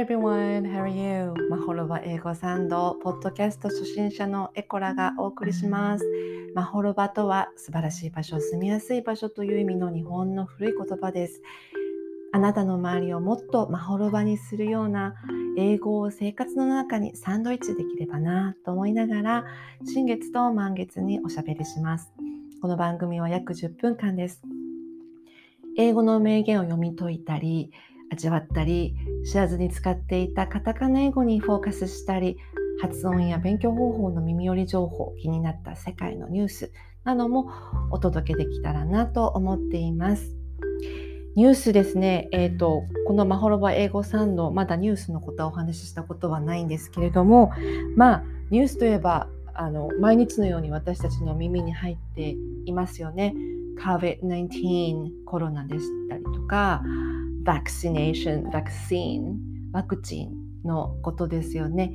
everyone, how are you? マホロバ英語サンド、ポッドキャスト初心者のエコラがお送りします。マホロバとは素晴らしい場所、住みやすい場所という意味の日本の古い言葉です。あなたの周りをもっとマホロバにするような英語を生活の中にサンドイッチできればなと思いながら、新月と満月におしゃべりします。この番組は約10分間です。英語の名言を読み解いたり、味わったり知らずに使っていたカタカナ英語にフォーカスしたり発音や勉強方法の耳寄り情報気になった世界のニュースなどもお届けできたらなと思っています。ニュースですね、えーと、この「まほろば英語サンド」まだニュースのことはお話ししたことはないんですけれどもまあニュースといえばあの毎日のように私たちの耳に入っていますよね。COVID-19 コロナでしたりとか vaccination、vaccine、ワクチンのことですよね。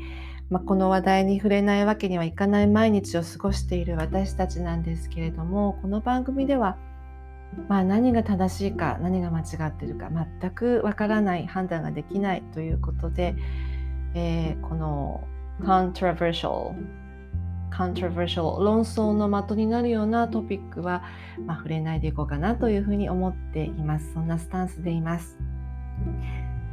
まあ、この話題に触れないわけにはいかない毎日を過ごしている私たちなんですけれどもこの番組では、まあ、何が正しいか何が間違っているか全くわからない判断ができないということで、えー、この controversial controversial 論争の的になるようなトピックは、まあ、触れないでいこうかなというふうに思っています。そんなスタンスでいます。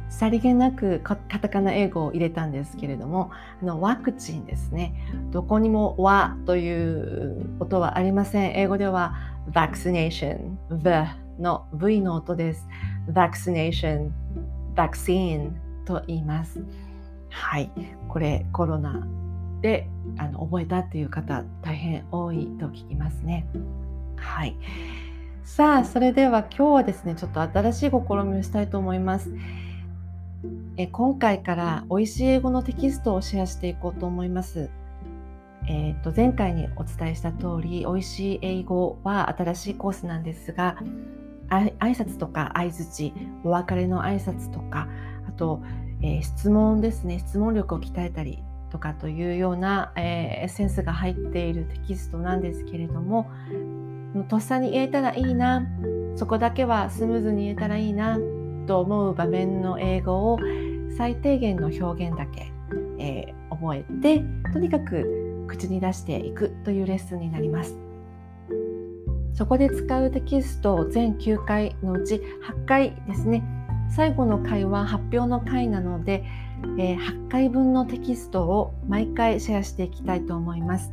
さりげなくカタカナ英語を入れたんですけれどもあのワクチンですね。どこにも「わ」という音はありません。英語では vaccination the の V の音です。vaccination vaccine と言います。はい。これコロナであの覚えたっていう方大変多いと聞きますね。はい。さあ、それでは今日はですね、ちょっと新しい試みをしたいと思います。え今回から美味しい英語のテキストをシェアしていこうと思います。えーと、と前回にお伝えした通り、美味しい英語は新しいコースなんですが、挨拶とか相づち、お別れの挨拶とか、あと、えー、質問ですね、質問力を鍛えたりとかというような、えー、エッセンスが入っているテキストなんですけれどもとっさに言えたらいいなそこだけはスムーズに言えたらいいなと思う場面の英語を最低限の表現だけ、えー、覚えてとにかく口に出していくというレッスンになります。そこで使うテキスト全9回のうち8回ですね最後の回は発表の回なのでえー、8回分のテキストを毎回シェアしていきたいと思います。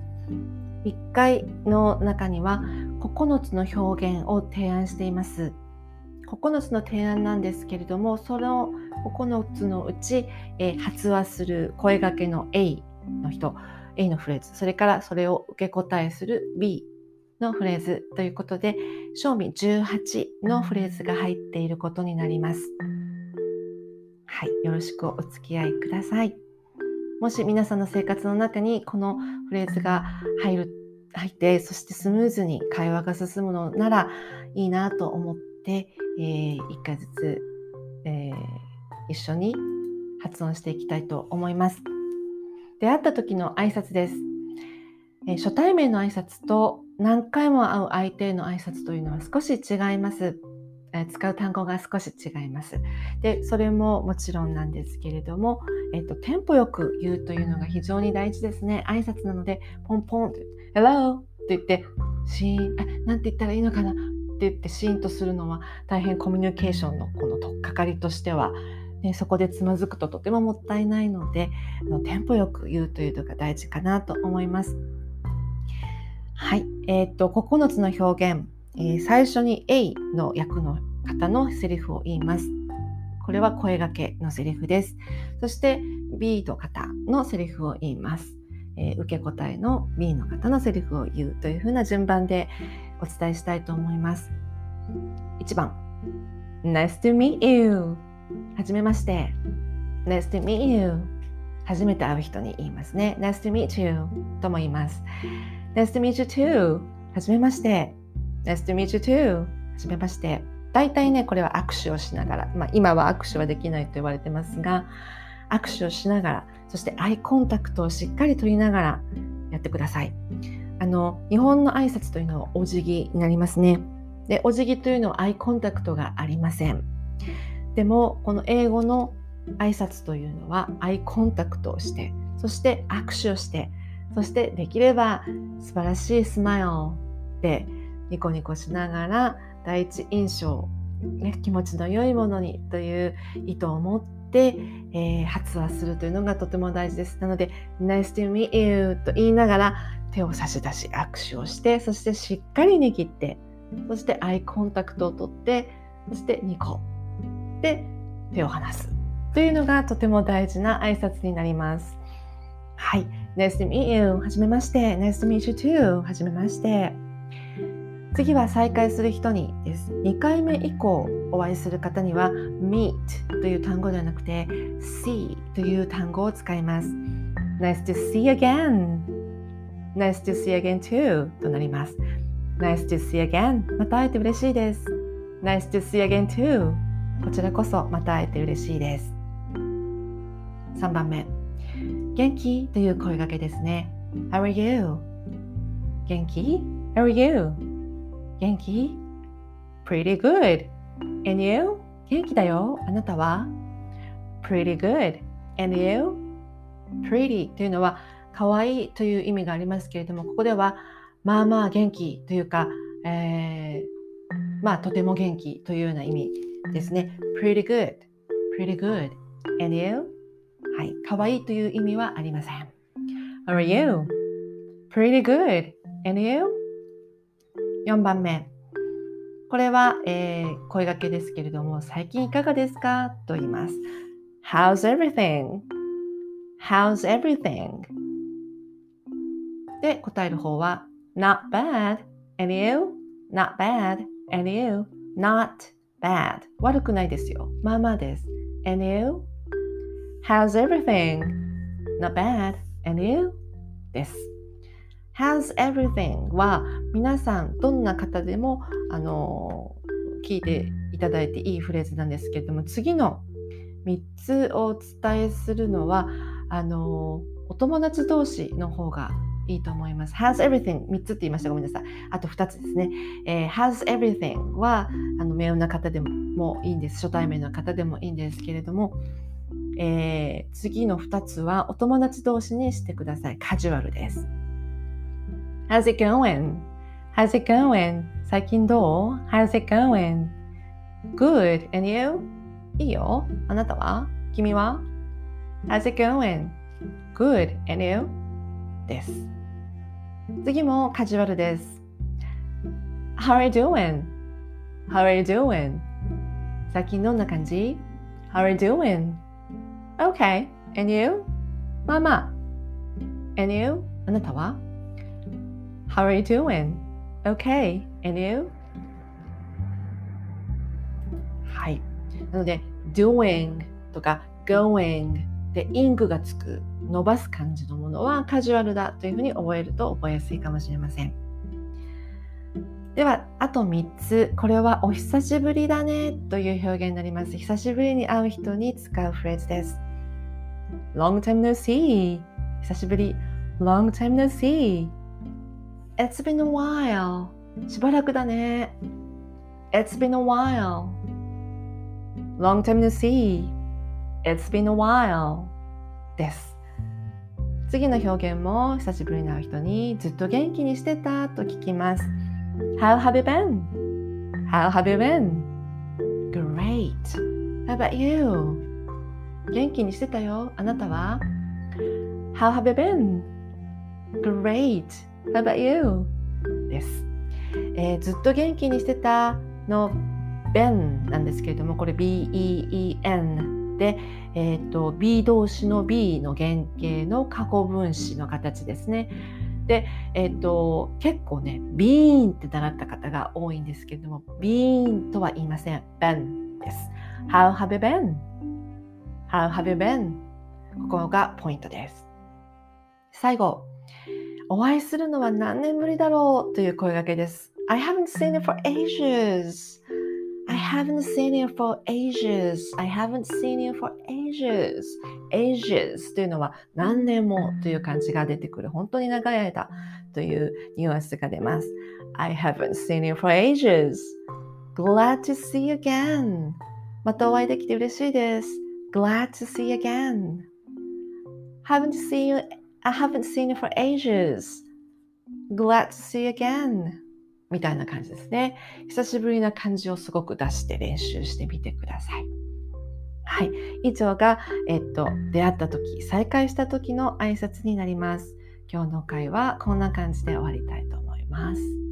1回の中には9つの表現を提案しています。9つの提案なんですけれどもその9つのうち、えー、発話する声がけの A の人 A のフレーズそれからそれを受け答えする B のフレーズということで賞味18のフレーズが入っていることになります。はい、よろしくお付き合いください。もし皆さんの生活の中にこのフレーズが入る入ってそしてスムーズに会話が進むのならいいなと思って、えー、1回ずつ、えー、一緒に発音していきたいと思います。出会った時の挨拶です。え、初対面の挨拶と何回も会う相手への挨拶というのは少し違います。え使う単語が少し違います。で、それももちろんなんですけれども、えっと、テンポよく言うというのが非常に大事ですね。挨拶なので、ポンポンって、Hello! って言って、シーン、あ、なんて言ったらいいのかな？って言ってシーンとするのは大変コミュニケーションのこの取っかかりとしては、ね、そこでつまずくととてももったいないので、のテンポよく言うというのが大事かなと思います。はい。えっ、と、9つの表現。えー、最初に A の役の方のセリフを言います。これは声がけのセリフです。そして B の方のセリフを言います。えー、受け答えの B の方のセリフを言うというふうな順番でお伝えしたいと思います。1番 Nice to meet you はじめまして Nice to meet you 初めて会う人に言いますね Nice to meet you とも言います Nice to meet you too はじめまして Nice to meet you too. はじめまして。大体ね、これは握手をしながら、まあ、今は握手はできないと言われてますが、握手をしながら、そしてアイコンタクトをしっかり取りながらやってください。あの、日本の挨拶というのはお辞儀になりますね。で、お辞儀というのはアイコンタクトがありません。でも、この英語の挨拶というのはアイコンタクトをしてそして握手をしてそしてできれば素晴らしいスマイルでニコニコしながら第一印象、ね、気持ちの良いものにという意図を持って、えー、発話するというのがとても大事です。なので、Nice to meet you と言いながら手を差し出し握手をして、そしてしっかり握って、そしてアイコンタクトをとって、そしてニコで手を離すというのがとても大事な挨拶になります。はい。Nice to meet you. はじめまして。Nice to meet you too. はじめまして。次は再会する人にです。2回目以降お会いする方には meet という単語ではなくて see という単語を使います。Nice to see again. Nice to see again too となります。Nice to see again. また会えて嬉しいです。Nice to see again too. こちらこそまた会えて嬉しいです。3番目。元気という声掛けですね。How are you? 元気 ?How are you? 元気 ?Pretty good. And you? 元気だよ。あなたは ?Pretty good. And you? Pretty というのは可愛いという意味がありますけれども、ここではまあまあ元気というか、えー、まあとても元気というような意味ですね。Pretty good. Pretty good. And you? はい。可愛いという意味はありません。How are you? Pretty good. And you? 4番目。これは、えー、声掛けですけれども、最近いかがですかと言います。How's everything? How's everything? で、答える方は Not bad. And you? Not bad. And you? Not bad. 悪くないですよ。まあまあです。And you? How's everything? Not bad. And you? です。How's everything? は皆さんどんな方でもあの聞いていただいていいフレーズなんですけれども次の3つをお伝えするのはあのお友達同士の方がいいと思います。How's everything? 3つって言いました。ごめんなさい。あと2つですね。えー、How's everything? はあの名誉な方でもいいんです。初対面の方でもいいんですけれども、えー、次の2つはお友達同士にしてください。カジュアルです。How's it going? How's it going? 最近どう ?How's it going? Good. And you? いいよ。あなたは君は ?How's it going? Good. And you? です。次もカジュアルです。How are you doing? How are you doing? 最近どんな感じ ?How are you doing? Okay. And you? まあまあ。And you? あなたは ?How are you doing? Okay. And you? はい。なので、doing とか going で ing がつく伸ばす感じのものはカジュアルだというふうに覚えると覚えやすいかもしれません。では、あと3つ。これはお久しぶりだねという表現になります。久しぶりに会う人に使うフレーズです。Long time no see. 久しぶり。Long time no see. It's been a while. しばらくだね。It's been a while. Long time no see. It's been a while. です。次の表現も久しぶりに会う人にずっと元気にしてたと聞きます。How have you been? How have you been? Great. How about you? 元気にしてたよ。あなたは ?How have you been? Great. How about you? です、えー、ずっと元気にしてたの Ben なんですけれども、これ B-E-E-N で、えーと、B 動詞の B の原型の過去分詞の形ですね。で、えーと、結構ね、ビーンって習った方が多いんですけれども、ビーンとは言いません。Ben です。How have you been? How have you been? ここがポイントです。最後、お会いするのは何年ぶりだろうという声掛けです。I haven't seen you for ages. I haven't seen you for ages. I haven't seen you for ages. ages というのは何年もという感じが出てくる。本当に長い間というニュアンスが出ます。I haven't seen you for ages. Glad to see you again. またお会いできて嬉しいです。Glad to see you again haven't seen you I haven't seen you for ages glad to see you again みたいな感じですね久しぶりな感じをすごく出して練習してみてくださいはい。以上が、えっと、出会った時、再会した時の挨拶になります。今日の会はこんな感じで終わりたいと思います。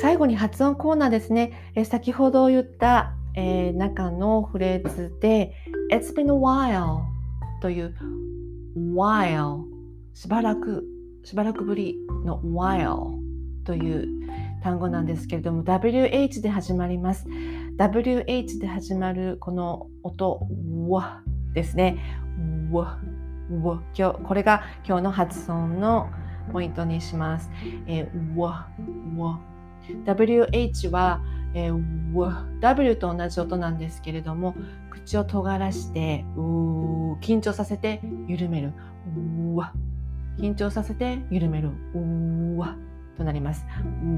最後に発音コーナーですね。え先ほど言った、えー、中のフレーズで It's been a while という while しばらくしばらくぶりの while という単語なんですけれども WH で始まります。WH で始まるこの音わですね。わわ。今日これが今日の発音のポイントにします、えー、わわ WH は、えー、W と同じ音なんですけれども口を尖らしてう緊張させて緩める緊張させて緩めるうわとなります。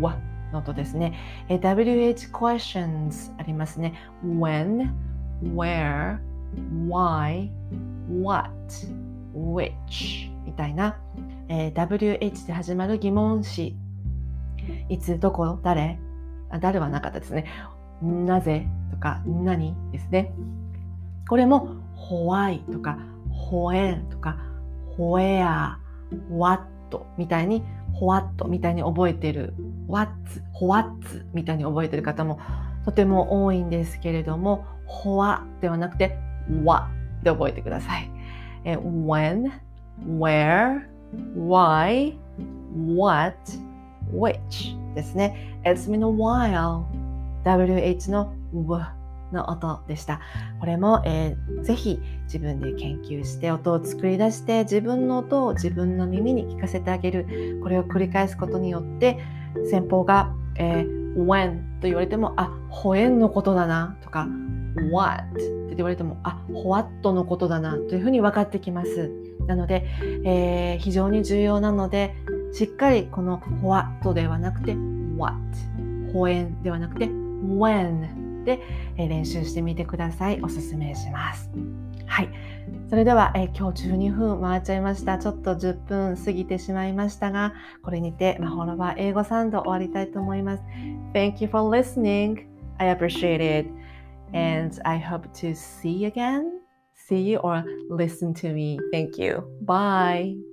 わの音ですね。え WH questions ありますね。when, where, why, what, which みたいな、えー、WH で始まる疑問詞。いつ、どこ、誰？あ誰はなかったですね。なぜとか何ですね。これも why とか when とか where, what みたいにほわっとみたいに覚えてる what ほわっつみたいに覚えてる方もとても多いんですけれどもほわではなくて what で覚えてください。え when, where, why, what, which ですね。It's been a while. WH の w の音でした。これも、えー、ぜひ自分で研究して音を作り出して自分の音を自分の耳に聞かせてあげるこれを繰り返すことによって先方が、えー、when と言われてもあほえんのことだなとか what って言われてもあ what のことだなというふうに分かってきます。なので、えー、非常に重要なのでしっかりこの what ではなくて what ほえんではなくて when で、練習してみてください。おすすめします。はい。それでは、え今日12分回っちゃいました。ちょっと10分過ぎてしまいましたが、これにて、まほろば英語サンド終わりたいと思います。Thank you for listening. I appreciate it. And I hope to see you again. See you or listen to me. Thank you. Bye.